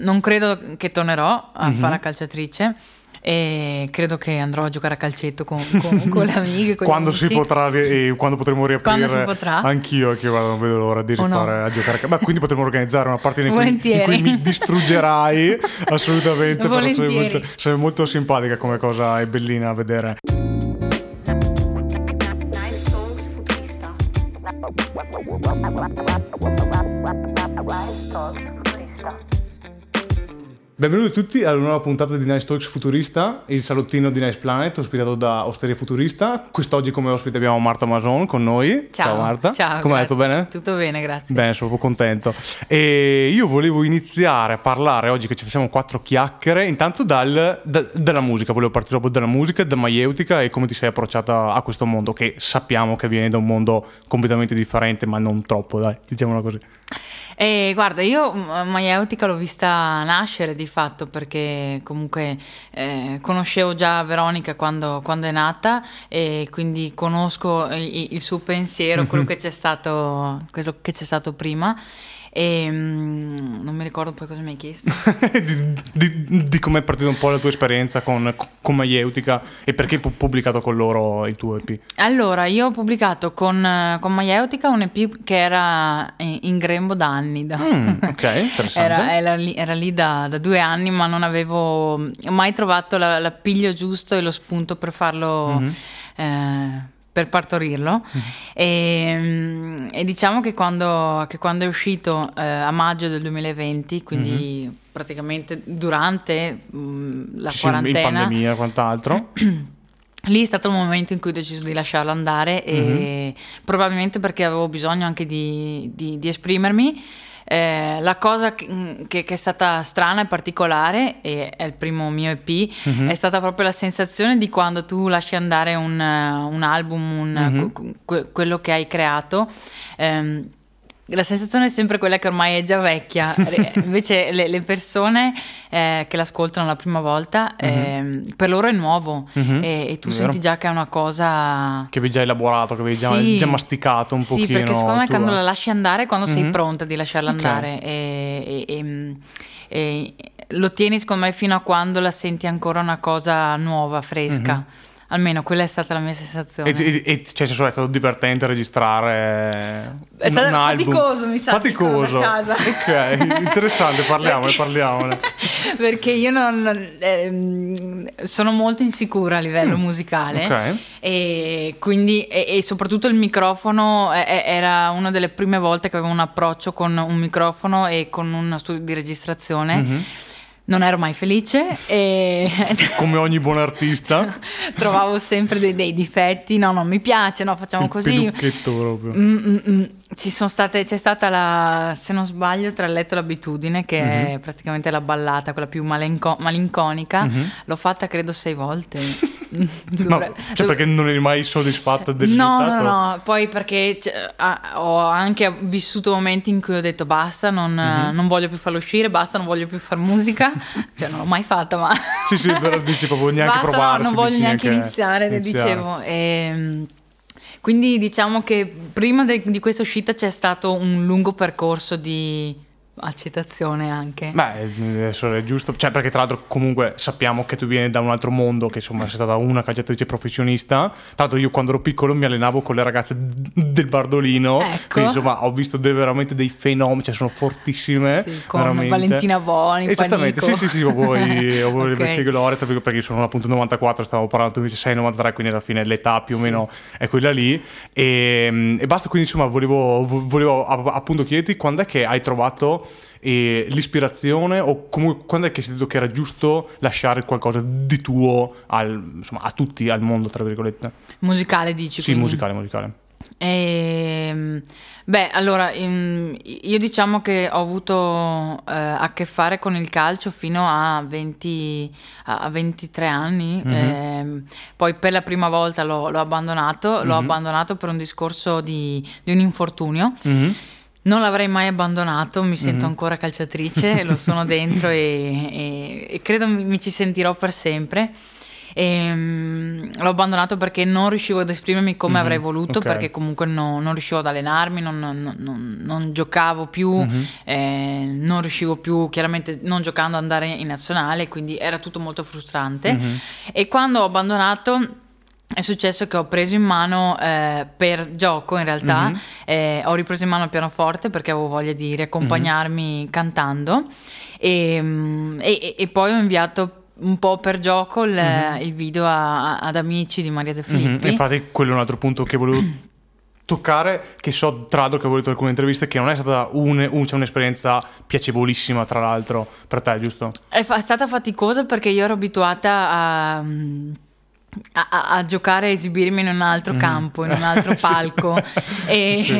non credo che tornerò a mm-hmm. fare la calciatrice e credo che andrò a giocare a calcetto con, con, con le amiche. Con quando, si potrà, e quando potremo riaprire, quando potrà. anch'io che non vedo l'ora di rifare no. a giocare a calcetto. Ma quindi potremo organizzare una partita in cui, in cui mi distruggerai assolutamente. Volentieri. Molto, molto simpatica come cosa e bellina a vedere. Benvenuti tutti alla nuova puntata di Nice Talks Futurista, il salottino di Nice Planet, ospitato da Osteria Futurista. Quest'oggi come ospite abbiamo Marta Mason con noi. Ciao, Ciao Marta. Ciao. Come hai detto bene? Tutto bene, grazie. Bene, sono proprio contento. E io volevo iniziare a parlare oggi che ci facciamo quattro chiacchiere, intanto dal, da, dalla musica. Volevo partire proprio dalla musica, da maieutica e come ti sei approcciata a questo mondo che sappiamo che viene da un mondo completamente differente, ma non troppo, dai, diciamola così. E guarda, io Maieutica l'ho vista nascere di fatto perché comunque eh, conoscevo già Veronica quando, quando, è nata e quindi conosco il, il suo pensiero, quello che c'è stato, quello che c'è stato prima e um, non mi ricordo poi cosa mi hai chiesto. di, di, di come è partita un po' la tua esperienza con, con Maieutica e perché hai pubblicato con loro il tuo EP? Allora, io ho pubblicato con, con Maieutica un EP che era in grembo da anni. Da... Mm, ok, interessante. Era, era, lì, era lì da, da, due anni, ma non avevo mai trovato la, l'appiglio giusto e lo spunto per farlo. Mm-hmm. Eh, per partorirlo mm-hmm. e, mm, e, diciamo che quando, che quando è uscito eh, a maggio del 2020 quindi mm-hmm. praticamente durante mh, mm, la Ci quarantena in pandemia e quant'altro Lì è stato il momento in cui ho deciso di lasciarlo andare e mm-hmm. probabilmente perché avevo bisogno anche di, di, di esprimermi eh, la cosa che, mm, che, che, è stata strana e particolare, e è il primo mio EP, mm-hmm. è stata proprio la sensazione di quando tu lasci andare un, un album, un, mm-hmm. que, quello che hai creato. Ehm, la sensazione è sempre quella che ormai è già vecchia, invece le, le persone eh, che l'ascoltano la prima volta, uh-huh. per loro è nuovo uh-huh. e, e, tu Vero. senti già che è una cosa... Che avevi già elaborato, che avevi già, sì. già masticato un pochino. Sì, perché secondo me quando la lasci andare, quando uh-huh. sei pronta di lasciarla okay. andare e, e, e, lo tieni secondo me fino a quando la senti ancora una cosa nuova, fresca. Almeno quella è stata la mia sensazione. E, e, e cioè, è stato divertente registrare. È stato un faticoso, mi sa. Faticoso. Casa. Ok, interessante, parliamone, parliamone. Perché io non, eh, sono molto insicura a livello mm. musicale. Ok. E quindi, e, e soprattutto il microfono era una delle prime volte che avevo un approccio con un microfono e con uno studio di registrazione. Mm-hmm non ero mai felice e... Come ogni buon artista. Trovavo sempre dei, dei, difetti, no, non mi piace, no, facciamo Il così. proprio. Mm-mm. Ci sono state, c'è stata la, se non sbaglio, tra il letto e l'abitudine, che mm-hmm. è praticamente la ballata, quella più malenco- malinconica. Mm-hmm. L'ho fatta credo sei volte. no, cioè perché non eri mai soddisfatta del no, risultato? No, no, poi perché cioè, ho anche vissuto momenti in cui ho detto basta, non, mm-hmm. non voglio più farlo uscire, basta, non voglio più fare musica. cioè non l'ho mai fatta, ma... sì, sì, però dici proprio neanche basta, provarsi. non voglio neanche iniziare, iniziare. dicevo. E ehm, quindi diciamo che prima de- di questa uscita c'è stato un lungo percorso di accettazione anche. Beh, adesso è giusto, cioè perché tra l'altro comunque sappiamo che tu vieni da un altro mondo, che insomma sei stata una calciatrice professionista. Tra l'altro io quando ero piccolo mi allenavo con le ragazze del Bardolino, ecco. quindi insomma ho visto dei, veramente dei fenomeni, cioè sono fortissime. Sì, con veramente. Valentina Boni, Esattamente, Panico. sì sì sì, ho voi, okay. le glorie, perché io sono appunto 94, stavo parlando invece 6, 93, quindi alla fine l'età più o sì. meno è quella lì. E, e basta, quindi insomma volevo, volevo appunto chiederti quando è che hai trovato e l'ispirazione o comunque quando è che hai sentito che era giusto lasciare qualcosa di tuo al, insomma, a tutti, al mondo, tra virgolette? Musicale dici? Sì, quindi. musicale, musicale. E, ehm, beh, allora, io diciamo che ho avuto eh, a che fare con il calcio fino a, 20, a 23 anni, mm-hmm. eh, poi per la prima volta l'ho, l'ho abbandonato, mm-hmm. l'ho abbandonato per un discorso di, di un infortunio. Mm-hmm non l'avrei mai abbandonato, mi sento mm-hmm. ancora calciatrice, lo sono dentro e, e, e credo mi, ci sentirò per sempre. E, um, l'ho abbandonato perché non riuscivo ad esprimermi come mm-hmm. avrei voluto, okay. perché comunque no, non riuscivo ad allenarmi, non, non, non, non giocavo più, mm-hmm. eh, non riuscivo più, chiaramente non giocando, ad andare in nazionale, quindi era tutto molto frustrante. Mm-hmm. E quando ho abbandonato è successo che ho preso in mano eh, per gioco in realtà mm-hmm. eh, ho ripreso in mano il pianoforte perché avevo voglia di riaccompagnarmi mm-hmm. cantando e, mm, e, e, poi ho inviato un po' per gioco il, mm-hmm. il video a, ad amici di Maria De Filippi infatti quello è un altro punto che volevo toccare che so tra l'altro che avevo letto alcune interviste che non è stata un, un, cioè un'esperienza piacevolissima tra l'altro per te giusto? È, fa- è stata faticosa perché io ero abituata a a, a, giocare, a esibirmi in un altro mm. campo, in un altro palco e, sì.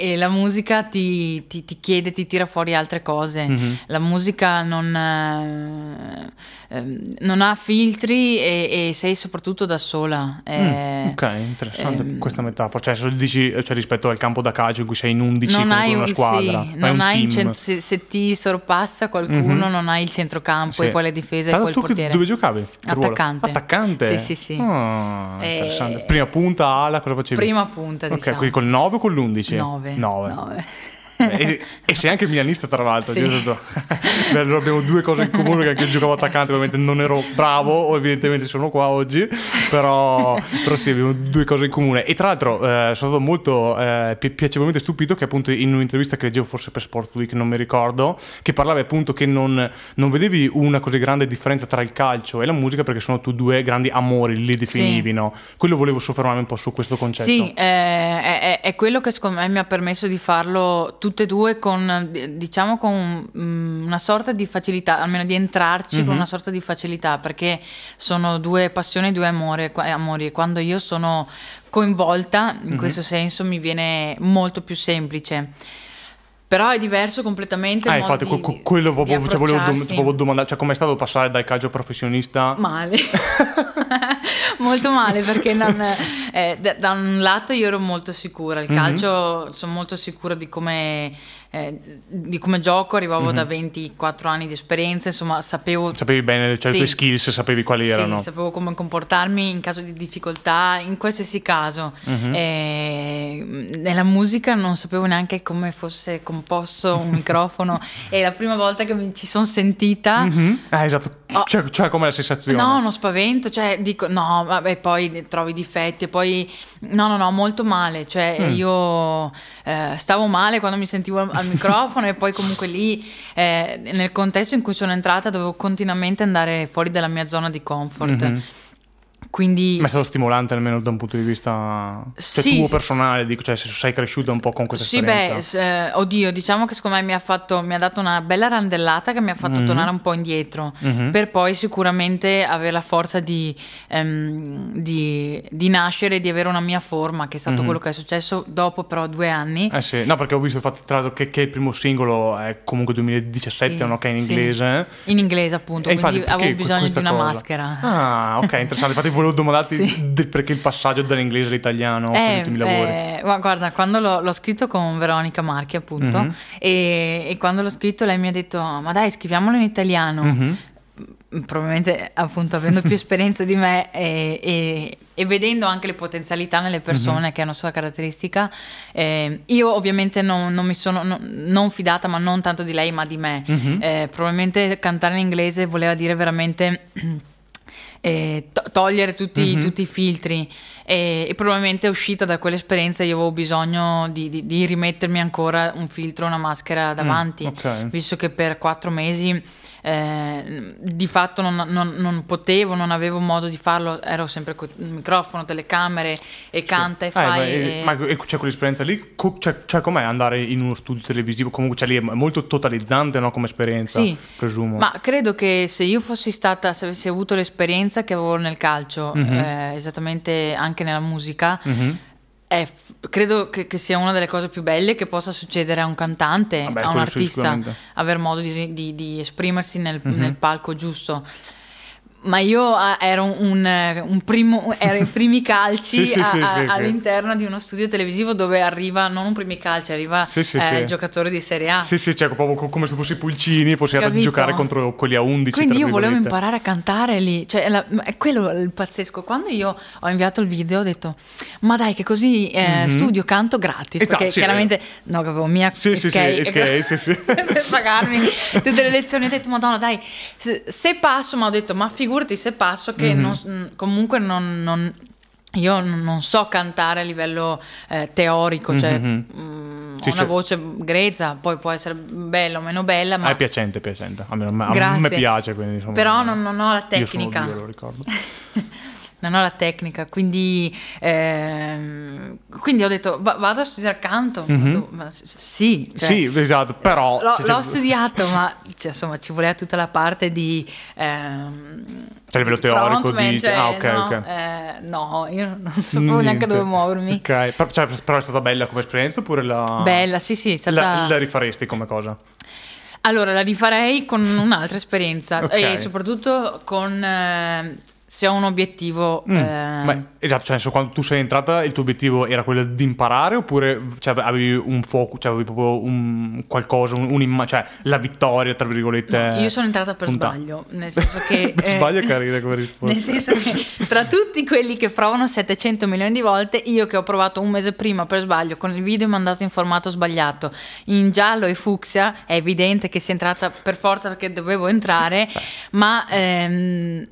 E, la musica ti, ti, ti, chiede, ti tira fuori altre cose. Mm-hmm. La musica non, eh, ehm, non ha filtri e, e, sei soprattutto da sola. Mm, ok, interessante ehm, questa metafora. Cioè, dici cioè, rispetto al campo da calcio in cui sei in 11 non hai una squadra, sì, non hai cent- se, se, ti sorpassa qualcuno, mm-hmm. non hai il centrocampo sì. e poi le difese e poi il portiere. Dove giocavi? Attaccante. Attaccante? Sì, sì, sì. Oh, interessante. E... Prima punta, ala, cosa facevi? Prima punta, diciamo. Ok, quindi col 9 o con l'11? 9. 9 e, e, sei anche milanista tra l'altro sì. Beh, abbiamo due cose in comune che anche io giocavo attaccante ovviamente non ero bravo o evidentemente sono qua oggi però, però sì abbiamo due cose in comune e tra l'altro eh, sono stato molto eh, pi- piacevolmente stupito che appunto in un'intervista che leggevo forse per Sports Week non mi ricordo che parlavi appunto che non, non vedevi una così grande differenza tra il calcio e la musica perché sono tu due grandi amori li definivi sì. no? quello volevo soffermarmi un po' su questo concetto sì eh, è, è, quello che secondo me mi ha permesso di farlo tutto tutte e due con, diciamo, con mm, una sorta di facilità, almeno di entrarci mm-hmm. con mhm. una sorta di facilità, perché sono due passioni, due amori, amori e quando io sono coinvolta in mm-hmm. questo senso mi viene molto più semplice. Però è diverso completamente. Ah, infatti, di, que- quello proprio, cioè, volevo, volevo domandare, cioè, com'è stato passare dal calcio professionista? Male. molto male perché non, eh, da, da, un lato io ero molto sicura, il mhm. calcio mm-hmm. sono molto sicura di come eh, di come gioco, arrivavo mm-hmm. da 24 anni di esperienza, insomma sapevo... Sapevi bene, cioè sì. le tue skills, sapevi quali sì, erano. sapevo come comportarmi in caso di difficoltà, in qualsiasi caso. Mm-hmm. E, nella musica non sapevo neanche come fosse composto un microfono e la prima volta che mi ci sono sentita... Mm-hmm. Eh, esatto, oh, cioè, cioè com'è la sensazione? No, uno spavento, cioè dico no, vabbè, poi trovi difetti, poi no, no, no, molto male, cioè mm. io eh, stavo male quando mi sentivo al microfono e poi comunque lì eh, nel contesto in cui sono entrata dovevo continuamente andare fuori dalla mia zona di comfort. Mm-hmm. Quindi... Ma è stato stimolante almeno da un punto di vista cioè, sì, tuo personale, dico, cioè se sei cresciuta un po' con questa sì, esperienza. Sì, beh, eh, oddio, diciamo che secondo me mi ha, fatto, mi ha dato una bella randellata che mi ha fatto mm-hmm. tornare un po' indietro, mm-hmm. per poi sicuramente avere la forza di, ehm, di, di nascere e di avere una mia forma, che è stato mm-hmm. quello che è successo dopo però due anni. Eh sì, no perché ho visto il fatto tra l'altro che, che il primo singolo è comunque 2017, sì, no? che è in inglese. Sì. In inglese appunto, e quindi infatti, avevo bisogno di una cosa? maschera. Ah, ok, interessante, infatti volevo domandarti sì. del perché il passaggio dall'inglese all'italiano eh, ultimi lavori. Eh, guarda, quando l'ho, l'ho, scritto con Veronica Marchi, appunto, mm-hmm. e, e, quando l'ho scritto lei mi ha detto: Ma dai, scriviamolo in italiano. Mm-hmm. Probabilmente, appunto, avendo più esperienza di me e, e, e, vedendo anche le potenzialità nelle persone mm-hmm. che hanno sua caratteristica, eh, io ovviamente non, non mi sono no, non fidata, ma non tanto di lei, ma di me. Mm-hmm. Eh, probabilmente cantare in inglese voleva dire veramente eh, to- togliere tutti, mm-hmm. tutti, i filtri e, e, probabilmente uscita da quell'esperienza io avevo bisogno di, di, di rimettermi ancora un filtro, una maschera davanti, mm, okay. visto che per quattro mesi eh, di fatto non, non, non, potevo, non avevo modo di farlo, ero sempre con il microfono, telecamere e canta sì. e fai. Eh, e... Ma c'è quell'esperienza lì, cioè, cioè com'è andare in uno studio televisivo? Comunque cioè, lì è molto totalizzante no, come esperienza, sì. presumo. Ma credo che se io fossi stata, se avessi avuto l'esperienza che avevo nel calcio, mm-hmm. eh, esattamente anche nella musica, mm-hmm è, credo che, che, sia una delle cose più belle che possa succedere a un cantante, Vabbè, a un artista, aver modo di, di, di esprimersi nel, mm-hmm. nel, palco giusto. Ma io ero un, un primo, ero i primi calci sì, sì, a, sì, all'interno di uno studio televisivo dove arriva non un primi calci, arriva eh, il giocatore di Serie A. Sì, sì, cioè proprio come se fossi pulcini, fossi a giocare contro quelli a 11. Quindi io volevo imparare a cantare lì, cioè la, è quello il pazzesco. Quando io ho inviato il video ho detto, ma dai che così eh, mm-hmm. studio canto gratis, esatto, perché chiaramente, no, avevo mia sì, sì, sì, sì, sì. per pagarmi tutte le lezioni, ho detto, madonna dai, se, se passo, ma ho detto, ma figurati figurati se passo che mm-hmm. non, comunque non, non, io non so cantare a livello eh, teorico, cioè mm-hmm. mh, ho una voce grezza, poi può essere bella o meno bella, ma... Ah, è piacente, piacente, a me, a me piace, quindi insomma... Però non, non ho la tecnica. Io sono io, lo ricordo. non ho la tecnica, quindi, ehm, quindi ho detto va, vado a studiare canto. Mm-hmm. Ma, sì, cioè, sì, esatto, però... L'ho, l'ho studiato, ma cioè, insomma ci voleva tutta la parte di... Ehm, a livello teorico di... Cioè, ah, ok, no, ok. Eh, no, io non sapevo neanche dove muovermi. Ok, però, cioè, però, è stata bella come esperienza oppure la... Bella, sì, sì. Stata... La, la rifaresti come cosa? Allora, la rifarei con un'altra esperienza okay. e soprattutto con... Eh, se ho un obiettivo... Mm, eh... ma, esatto, cioè quando tu sei entrata il tuo obiettivo era quello di imparare oppure cioè, avevi un focus, cioè avevi proprio un qualcosa, un, un cioè la vittoria tra virgolette? No, io sono entrata per punta. sbaglio, nel senso che... per eh, sbaglio è carina come risposta. Nel senso che tra tutti quelli che provano 700 milioni di volte, io che ho provato un mese prima per sbaglio con il video mandato in formato sbagliato, in giallo e fucsia, è evidente che sia entrata per forza perché dovevo entrare, ma ehm,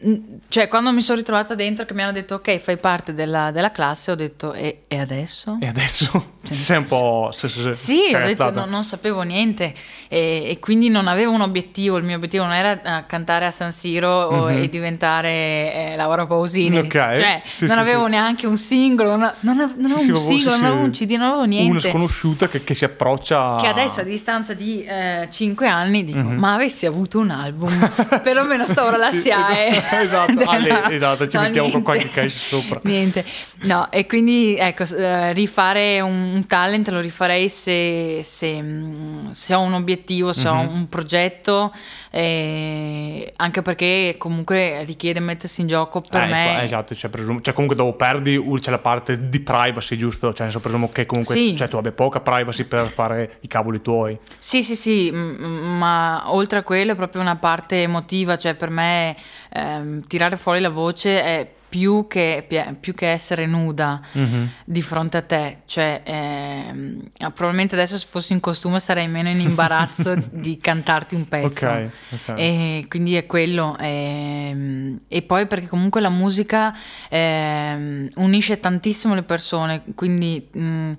cioè quando quando mi sono ritrovata dentro che mi hanno detto ok fai parte della, della classe ho detto e, e, adesso? E adesso? Sei un po'... Se, se, sì, ho detto, no, non sapevo niente e, e, quindi non avevo un obiettivo, il mio obiettivo non era uh, cantare a San Siro mm-hmm. e diventare eh, Laura Pausini, Ok. cioè, sì, non sì, avevo sì. neanche un singolo, non, non avevo un singolo, non avevo un CD, non avevo niente. Una sconosciuta che, che si approccia... Che adesso a distanza di eh, 5 anni dico, mm-hmm. ma avessi avuto un album, perlomeno sto ora la SIAE. esatto, esatto esatto, ci no, mettiamo niente. con qualche cash sopra. Niente, no, e quindi ecco, eh, rifare un, talent lo rifarei se, se, mm, se ho un obiettivo, se mm-hmm. ho mhm. un progetto, eh, anche perché comunque richiede mettersi in gioco per eh, me. Esatto, cioè, presumo, cioè, comunque dopo perdi c'è la parte di privacy, giusto? Cioè, adesso presumo che comunque sì. cioè, tu abbia poca privacy per fare i cavoli tuoi. Sì, sì, sì, ma oltre a quello è proprio una parte emotiva, cioè per me ehm, tirare fuori la voce è più che, più che essere nuda mm-hmm. di fronte a te, cioè ehm, probabilmente adesso se fossi in costume sarei meno in imbarazzo di cantarti un pezzo. Okay, okay. E quindi è quello. Ehm, e poi perché comunque la musica ehm, unisce tantissimo le persone, quindi mh,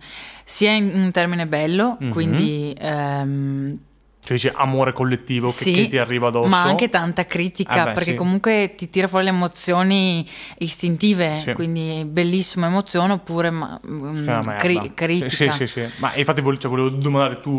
sia in un termine bello, mm-hmm. quindi ehm, cioè dici amore collettivo sì, che, che, ti arriva addosso. Ma anche tanta critica, eh beh, perché sì. comunque ti tira fuori le emozioni istintive, sì. quindi bellissima emozione oppure ma, cioè, cri- critica. Sì, sì, sì, Ma infatti volevo, cioè, volevo domandare tu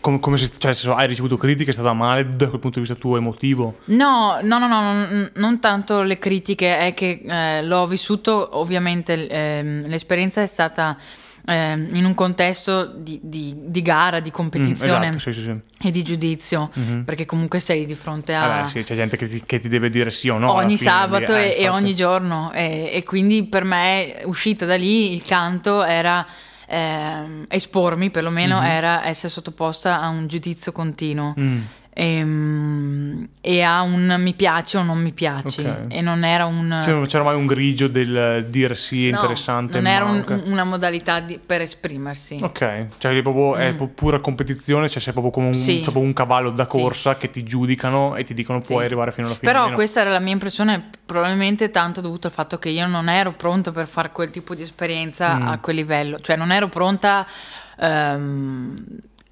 come, come se, cioè, se hai ricevuto critiche, è stata male da quel punto di vista tuo emotivo? No, no, no, no non, non tanto le critiche, è che eh, l'ho vissuto, ovviamente eh, l'esperienza è stata eh, in un contesto di, di, di gara, di competizione mm, esatto, sì, sì, sì. e di giudizio, mm-hmm. perché comunque sei di fronte a... Eh sì, c'è gente che ti, che ti, deve dire sì o no. Ogni sabato e, e, ogni giorno e, e, quindi per me uscita da lì il canto era... Eh, espormi perlomeno mm-hmm. era essere sottoposta a un giudizio continuo mm. E, ehm, e, ha un mi piace o non mi piace okay. e non era un cioè, non c'era mai un grigio del dire sì è no, interessante non era un, una modalità di, per esprimersi ok cioè è proprio, mm. è pura competizione cioè sei proprio come un, sì. cioè, un cavallo da corsa sì. che ti giudicano e ti dicono puoi sì. arrivare fino alla fine però questa era la mia impressione probabilmente tanto dovuto al fatto che io non ero pronta per fare quel tipo di esperienza mm. a quel livello cioè non ero pronta um,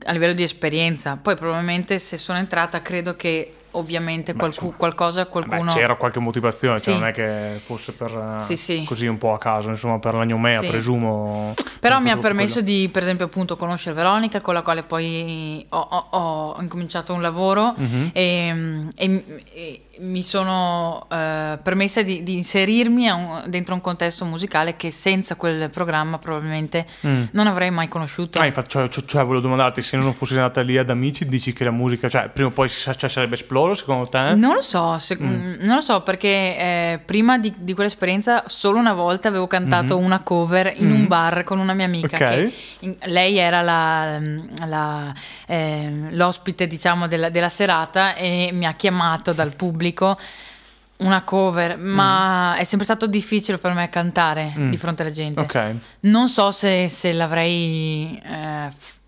a livello di esperienza. Poi probabilmente se sono entrata credo che ovviamente qualcu- Beh, qualcosa qualcuno... Beh, c'era qualche motivazione, cioè non è che fosse per sì, sì. così un po' a caso, insomma per la gnomea sì. presumo. Però mi ha permesso quello. di per esempio appunto conoscere Veronica con la quale poi ho, ho, ho incominciato un lavoro mm-hmm. e, e, e mi sono eh, permessa di, di inserirmi un, dentro un contesto musicale che senza quel programma probabilmente mm. non avrei mai conosciuto. Ah, infatti, cioè, cioè, cioè, volevo domandarti se non fossi andata lì ad amici, dici che la musica, cioè, prima o poi cioè, sarebbe esplosa loro secondo te? Non lo so, se, mm. non lo so perché eh, prima di, di, quell'esperienza solo una volta avevo cantato mm-hmm. una cover in mm-hmm. un bar con una mia amica. Okay. In, lei era la, la, eh, l'ospite diciamo della, della serata e mi ha chiamato dal pubblico una cover, ma mm. è sempre stato difficile per me cantare mm. di fronte alla gente. Okay. Non so se, se l'avrei. Eh,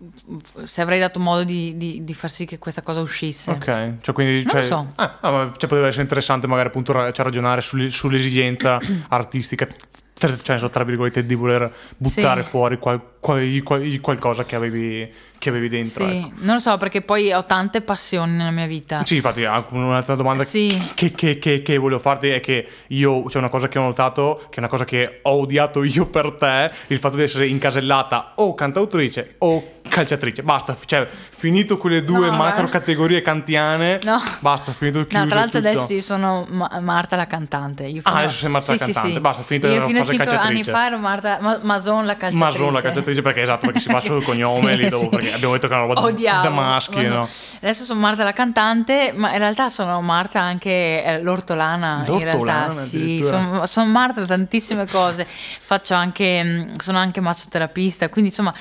se avrei dato modo di, di, di, far sì che questa cosa uscisse. Ok, cioè quindi. Non cioè, so. Ah, cioè, poteva essere interessante magari appunto cioè, ragionare sull'esigenza artistica cioè, tra virgolette, di voler buttare sì. fuori qual, qual, qual, qualcosa che avevi, che avevi dentro. Sì, ecco. non lo so perché poi ho tante passioni nella mia vita. Sì, infatti, un'altra domanda sì. che, che, che, che, volevo farti è che io, c'è cioè una cosa che ho notato, che è una cosa che ho odiato io per te, il fatto di essere incasellata o cantautrice o calciatrice. Basta, cioè, finito quelle due no, macro categorie kantiane, no. basta, finito chiuso No, tra l'altro adesso io sono Ma- Marta la cantante. Io ah, adesso sei Marta sì, la cantante, sì, basta, finito io fino a 5 anni fa ero Marta Ma- Mason la calciatrice. Mason la calciatrice perché esatto, perché si fa solo il cognome lì dopo, perché abbiamo detto che è una roba Odiavo. da maschi, no? Adesso sono Marta la cantante, ma in realtà sono Marta anche eh, l'ortolana, l'ortolana, in realtà, sì, sono, sono Marta tantissime cose. Faccio anche mm, sono anche massoterapista, quindi insomma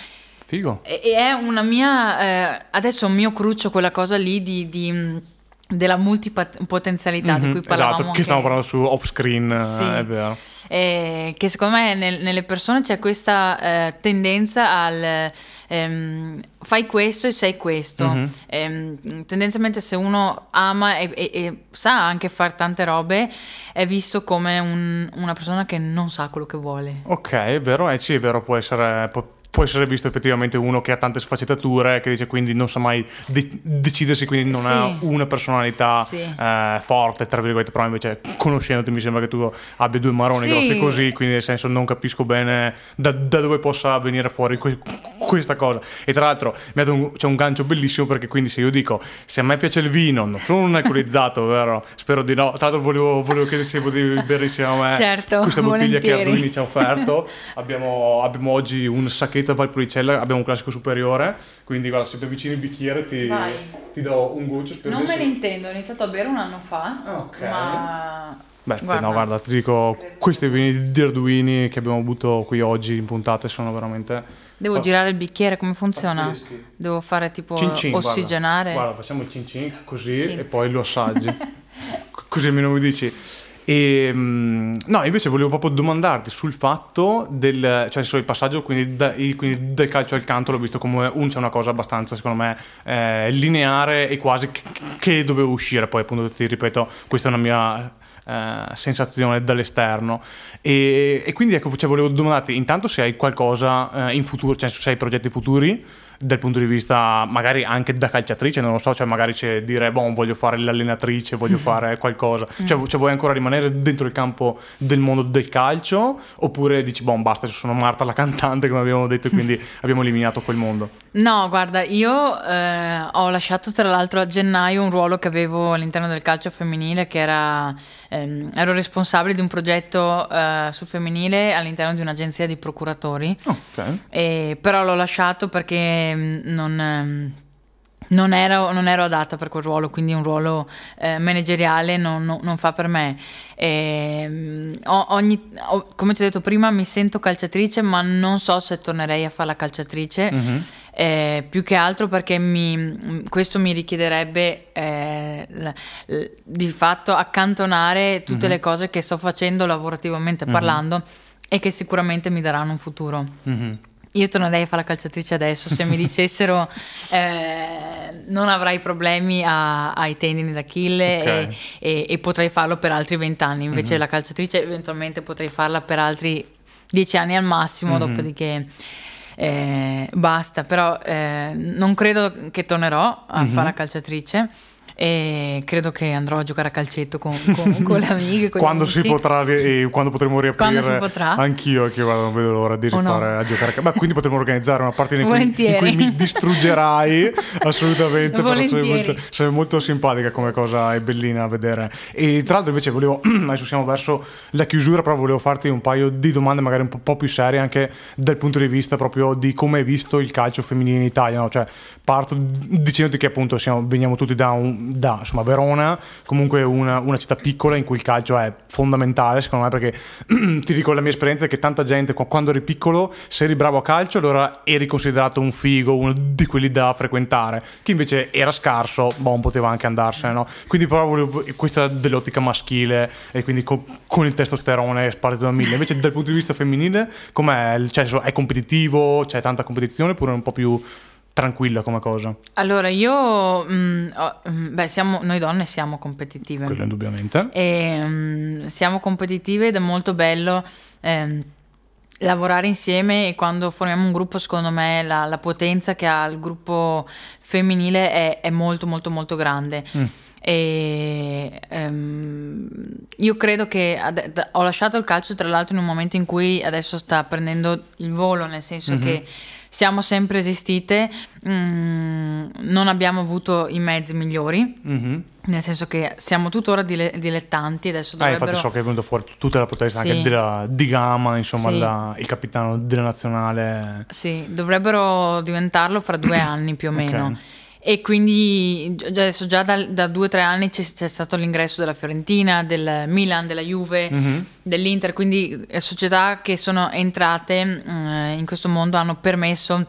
Figo. E è una mia. Eh, adesso è un mio cruccio quella cosa lì di, di della multipotenzialità mm-hmm, di cui parlavamo. Esatto, che stiamo parlando su off screen, sì. è vero. Eh, che secondo me nel, nelle persone c'è questa eh, tendenza al ehm, fai questo e sei questo. Mm-hmm. Ehm, tendenzialmente se uno ama e, e, e, sa anche fare tante robe è visto come un, una persona che non sa quello che vuole. Ok, è vero, eh, sì, è vero, può essere... Può può essere visto effettivamente uno che ha tante sfaccettature, che dice quindi non sa mai de- decidersi, quindi non sì. ha una personalità sì. eh, forte, tra virgolette, però invece conoscendoti mi sembra che tu abbia due maroni sì. grossi così, quindi nel senso non capisco bene da, da dove possa venire fuori que- questa cosa. E tra l'altro un, c'è un gancio bellissimo perché quindi se io dico se a me piace il vino, non sono un alcolizzato, vero? Spero di no. Tra l'altro volevo, volevo chiedere se potevi bere insieme a me certo, questa bottiglia volentieri. che Arduini ci ha offerto. abbiamo, abbiamo oggi un sacchetto Margherita Valpolicella abbiamo un classico superiore, quindi guarda, se ti avvicini il bicchiere ti, ti do un goccio. Non me ne intendo, ho iniziato a bere un anno fa, ok. Ma... Beh, guarda. no, guarda, ti dico, questi vini di Arduini che abbiamo avuto qui oggi in puntate sono veramente... Devo oh. girare il bicchiere, come funziona? Pazzeschi. Devo fare tipo cin cin, ossigenare? Guarda, guarda, facciamo il cin cin così sì. e poi lo assaggi. così almeno mi dici e, mm, no, invece volevo proprio domandarti sul fatto del, cioè, il passaggio quindi, da, quindi del calcio al canto, l'ho visto come un, c'è una cosa abbastanza, secondo me, eh, lineare e quasi che, che doveva uscire. Poi, appunto, ti ripeto, questa è una mia eh, sensazione dall'esterno. E, e quindi ecco, cioè, volevo domandarti intanto se hai qualcosa eh, in futuro, cioè se hai progetti futuri dal punto di vista magari anche da calciatrice, non lo so, cioè magari c'è dire, boh, voglio fare l'allenatrice, voglio fare qualcosa, mm. cioè, cioè, vuoi ancora rimanere dentro il campo del mondo del calcio oppure dici, boh, basta, sono Marta la cantante come abbiamo detto, quindi abbiamo eliminato quel mondo? No, guarda, io eh, ho lasciato tra l'altro a gennaio un ruolo che avevo all'interno del calcio femminile, che era, ehm, ero responsabile di un progetto eh, sul femminile all'interno di un'agenzia di procuratori, okay. e, però l'ho lasciato perché non, ehm, non, ero, non, ero, adatta per quel ruolo, quindi un ruolo eh, manageriale non, non, fa per me. E, ogni, come ti ho detto prima, mi sento calciatrice, ma non so se tornerei a fare la calciatrice. Mm-hmm. Eh, più che altro perché mi, questo mi richiederebbe eh, l, l, di fatto accantonare tutte mm-hmm. le cose che sto facendo lavorativamente mm-hmm. parlando e che sicuramente mi daranno un futuro. Mm-hmm. Io tornerei a fare la calciatrice adesso, se mi dicessero eh, non avrai problemi a, ai tendini d'Achille okay. e, e, e, potrei farlo per altri vent'anni, invece mm-hmm. la calciatrice eventualmente potrei farla per altri dieci anni al massimo, mm-hmm. dopodiché eh, basta, però eh, non credo che tornerò a mm-hmm. fare la calciatrice e credo che andrò a giocare a calcetto con, con, con le amiche. Con quando si potrà e quando potremo riaprire quando potrà. anch'io che non vedo l'ora di rifare no. a giocare a calcetto. Ma quindi potremo organizzare una partita in in cui mi distruggerai assolutamente. Molto, sei molto simpatica come cosa, è bellina a vedere. E tra l'altro invece volevo, adesso siamo verso la chiusura, però volevo farti un paio di domande magari un po', po più serie anche dal punto di vista proprio di come hai visto il calcio femminile in Italia. No? Cioè, parto dicendoti che appunto siamo, veniamo tutti da un da insomma, Verona, comunque una, una, città piccola in cui il calcio è fondamentale, secondo me, perché ti dico la mia esperienza che tanta gente quando eri piccolo, se eri bravo a calcio, allora eri considerato un figo, uno di quelli da frequentare. Chi invece era scarso, boh, poteva anche andarsene, no? Quindi proprio questa dell'ottica maschile e quindi con, con il testosterone sparito da mille. Invece dal punto di vista femminile, com'è? Cioè, è competitivo, c'è tanta competizione oppure è un po' più tranquilla come cosa? Allora, io, mh, mm, oh, mm, beh, siamo, noi donne siamo competitive. Quello indubbiamente. E, mh, mm, siamo competitive ed è molto bello eh, lavorare insieme e quando formiamo un gruppo, secondo me, la, la potenza che ha il gruppo femminile è, è molto, molto, molto grande. Mm. E um, io credo che ad, ho lasciato il calcio tra l'altro in un momento in cui adesso sta prendendo il volo, nel senso mm-hmm. che siamo sempre esistite, mm, non abbiamo avuto i mezzi migliori. Mm-hmm. Nel senso che siamo tuttora dile- dilettanti adesso dovrebbero... Ah, infatti so che è venuto fuori tutta la protesta sì. anche della, di Gama, insomma, sì. la, il capitano della nazionale. Sì, dovrebbero diventarlo fra due anni più o meno. Okay. E quindi adesso già da, da due o tre anni c'è, c'è, stato l'ingresso della Fiorentina, del Milan, della Juve, mm-hmm. dell'Inter, quindi società che sono entrate eh, in questo mondo hanno permesso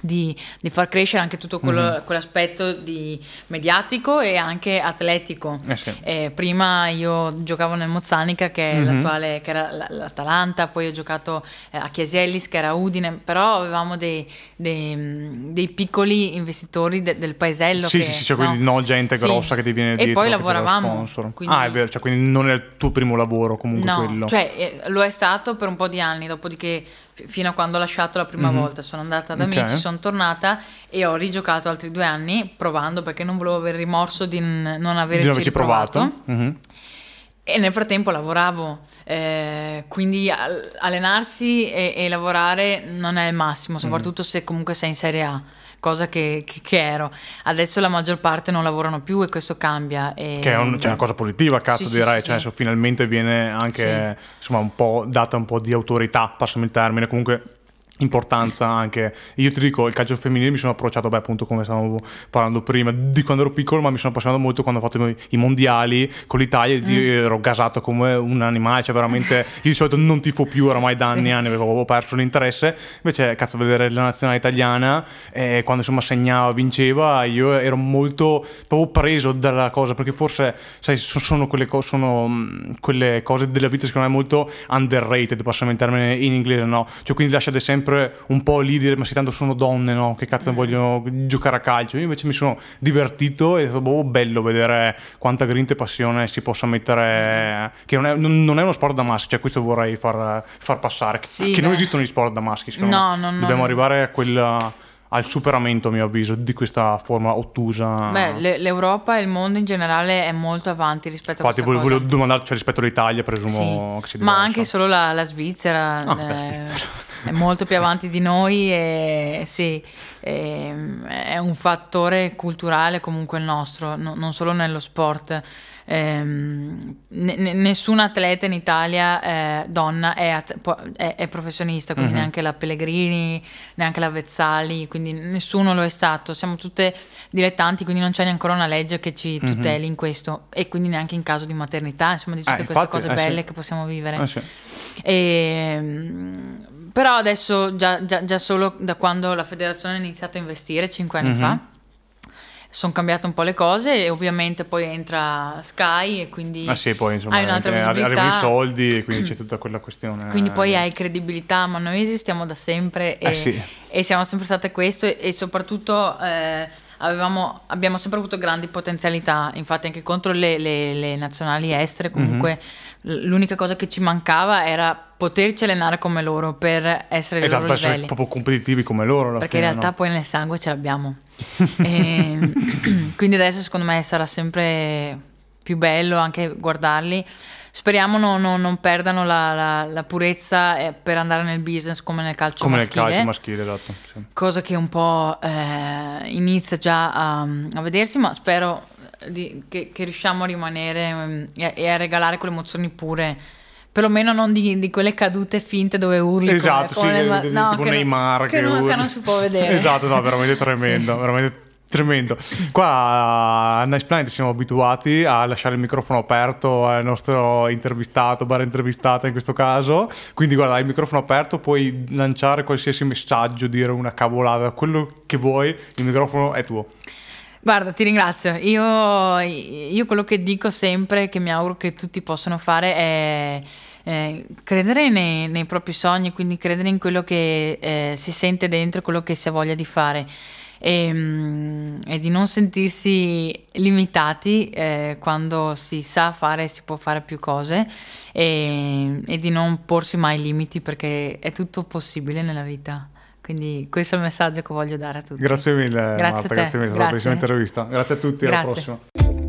di, di, far crescere anche tutto quello, mm-hmm. quell'aspetto di mediatico e anche atletico. Eh sì. eh, prima io giocavo nel Mozzanica, che, mm-hmm. l'attuale, che era l'Atalanta, poi ho giocato eh, a Chiesellis, che era Udine, però avevamo dei, dei, dei piccoli investitori de, del paesello. Sì, che, sì, sì, cioè no? quindi no gente grossa sì. che ti viene dietro. E poi lavoravamo. Quindi... Ah, è vero, cioè, quindi non è il tuo primo lavoro comunque no, quello. cioè eh, lo è stato per un po' di anni, dopodiché fino a quando ho lasciato la prima mm-hmm. volta. Sono andata da okay. amici, sono tornata e ho rigiocato altri due anni provando perché non volevo avere rimorso di non averci di provato. Mm-hmm. E nel frattempo lavoravo, eh, quindi allenarsi e, e, lavorare non è il massimo, soprattutto mm. se comunque sei in Serie A cosa che, che, che, ero. Adesso la maggior parte non lavorano più e questo cambia. E... Che è un, cioè, una cosa positiva, cazzo sì, direi, sì, cioè, sì. finalmente viene anche insomma, un po' data un po' di autorità, passami il termine, comunque importanza anche io ti dico il calcio femminile mi sono approcciato beh appunto come stavamo parlando prima di quando ero piccolo ma mi sono appassionato molto quando ho fatto i, mondiali con l'Italia mm. ero gasato come un animale cioè veramente io di solito non tifo più oramai da anni e sì. anni avevo perso l'interesse invece cazzo vedere la nazionale italiana eh, quando insomma segnava vinceva io ero molto proprio preso dalla cosa perché forse sai sono quelle, co- sono, mm, quelle cose della vita secondo me molto underrated passami il termine in inglese no cioè quindi lasciate sempre sempre un po' lì dire ma sì tanto sono donne no che cazzo mm. vogliono giocare a calcio io invece mi sono divertito e è stato boh, bello vedere quanta grinta e passione si possa mettere che non è, non è uno sport da maschi cioè questo vorrei far, far passare sì, che beh. non esistono gli sport da maschi no, no, no, dobbiamo arrivare a quella al superamento, a mio avviso, di questa forma ottusa. Beh, l'Europa e il mondo in generale è molto avanti rispetto Infatti, a questo. Infatti, volevo domandare, cioè, rispetto all'Italia, presumo sì, che sia diverso. Ma anche solo la, la Svizzera. Ah, eh, è molto più avanti di noi e sì, è un fattore culturale comunque il nostro, non solo nello sport. Eh, nessun atleta in Italia eh, donna è, è, è, professionista, quindi uh-huh. neanche la Pellegrini, neanche la Vezzali, quindi nessuno lo è stato. Siamo tutte dilettanti, quindi non c'è neanche una legge che ci mhm. tuteli uh-huh. in questo e quindi neanche in caso di maternità, insomma di tutte eh, queste infatti, cose belle sì. che possiamo vivere. Sì. E, ehm, però adesso già, già, già, solo da quando la federazione ha iniziato a investire, cinque anni mm-hmm. fa, sono cambiate un po' le cose e ovviamente poi entra Sky e quindi ah sì, poi, insomma, hai un'altra visibilità. Arrivano i soldi e quindi c'è tutta quella questione. Quindi poi hai credibilità, ma noi esistiamo da sempre e, eh sì. e siamo sempre state questo e, e soprattutto... Eh, avevamo, abbiamo sempre avuto grandi potenzialità, infatti anche contro le, le, le nazionali estere comunque mm-hmm. L'unica cosa che ci mancava era poterci allenare come loro per essere esatto, loro livelli. proprio competitivi come loro. Perché fine, in realtà no? poi nel sangue ce l'abbiamo. e, quindi adesso secondo me sarà sempre più bello anche guardarli. Speriamo non, non, non perdano la, la, la, purezza eh, per andare nel business come nel calcio come maschile. Come nel calcio maschile, esatto. Sì. Cosa che un po' eh, inizia già a, a, vedersi, ma spero di, che, che, riusciamo a rimanere um, e, e, a regalare quelle emozioni pure perlomeno non di, di, quelle cadute finte dove urli esatto come, sì, come, no, tipo Neymar che, che, non, che, non, si può vedere esatto no veramente tremendo sì. veramente Tremendo. Qua a Nice Planet siamo abituati a lasciare il microfono aperto al nostro intervistato, barra intervistata in questo caso. Quindi guarda, hai il microfono aperto, puoi lanciare qualsiasi messaggio, dire una cavolata, quello che vuoi, il microfono è tuo. Guarda, ti ringrazio. Io, io quello che dico sempre, che mi auguro che tutti possano fare, è credere nei, nei, propri sogni, quindi credere in quello che eh, si sente dentro, quello che si ha voglia di fare e, mm, e di non sentirsi limitati eh, quando si sa fare e si può fare più cose e, e di non porsi mai limiti perché è tutto possibile nella vita. Quindi questo è il messaggio che voglio dare a tutti. Grazie mille, grazie Marta, grazie mille, è stata una bellissima intervista. Grazie a tutti, grazie. alla prossima.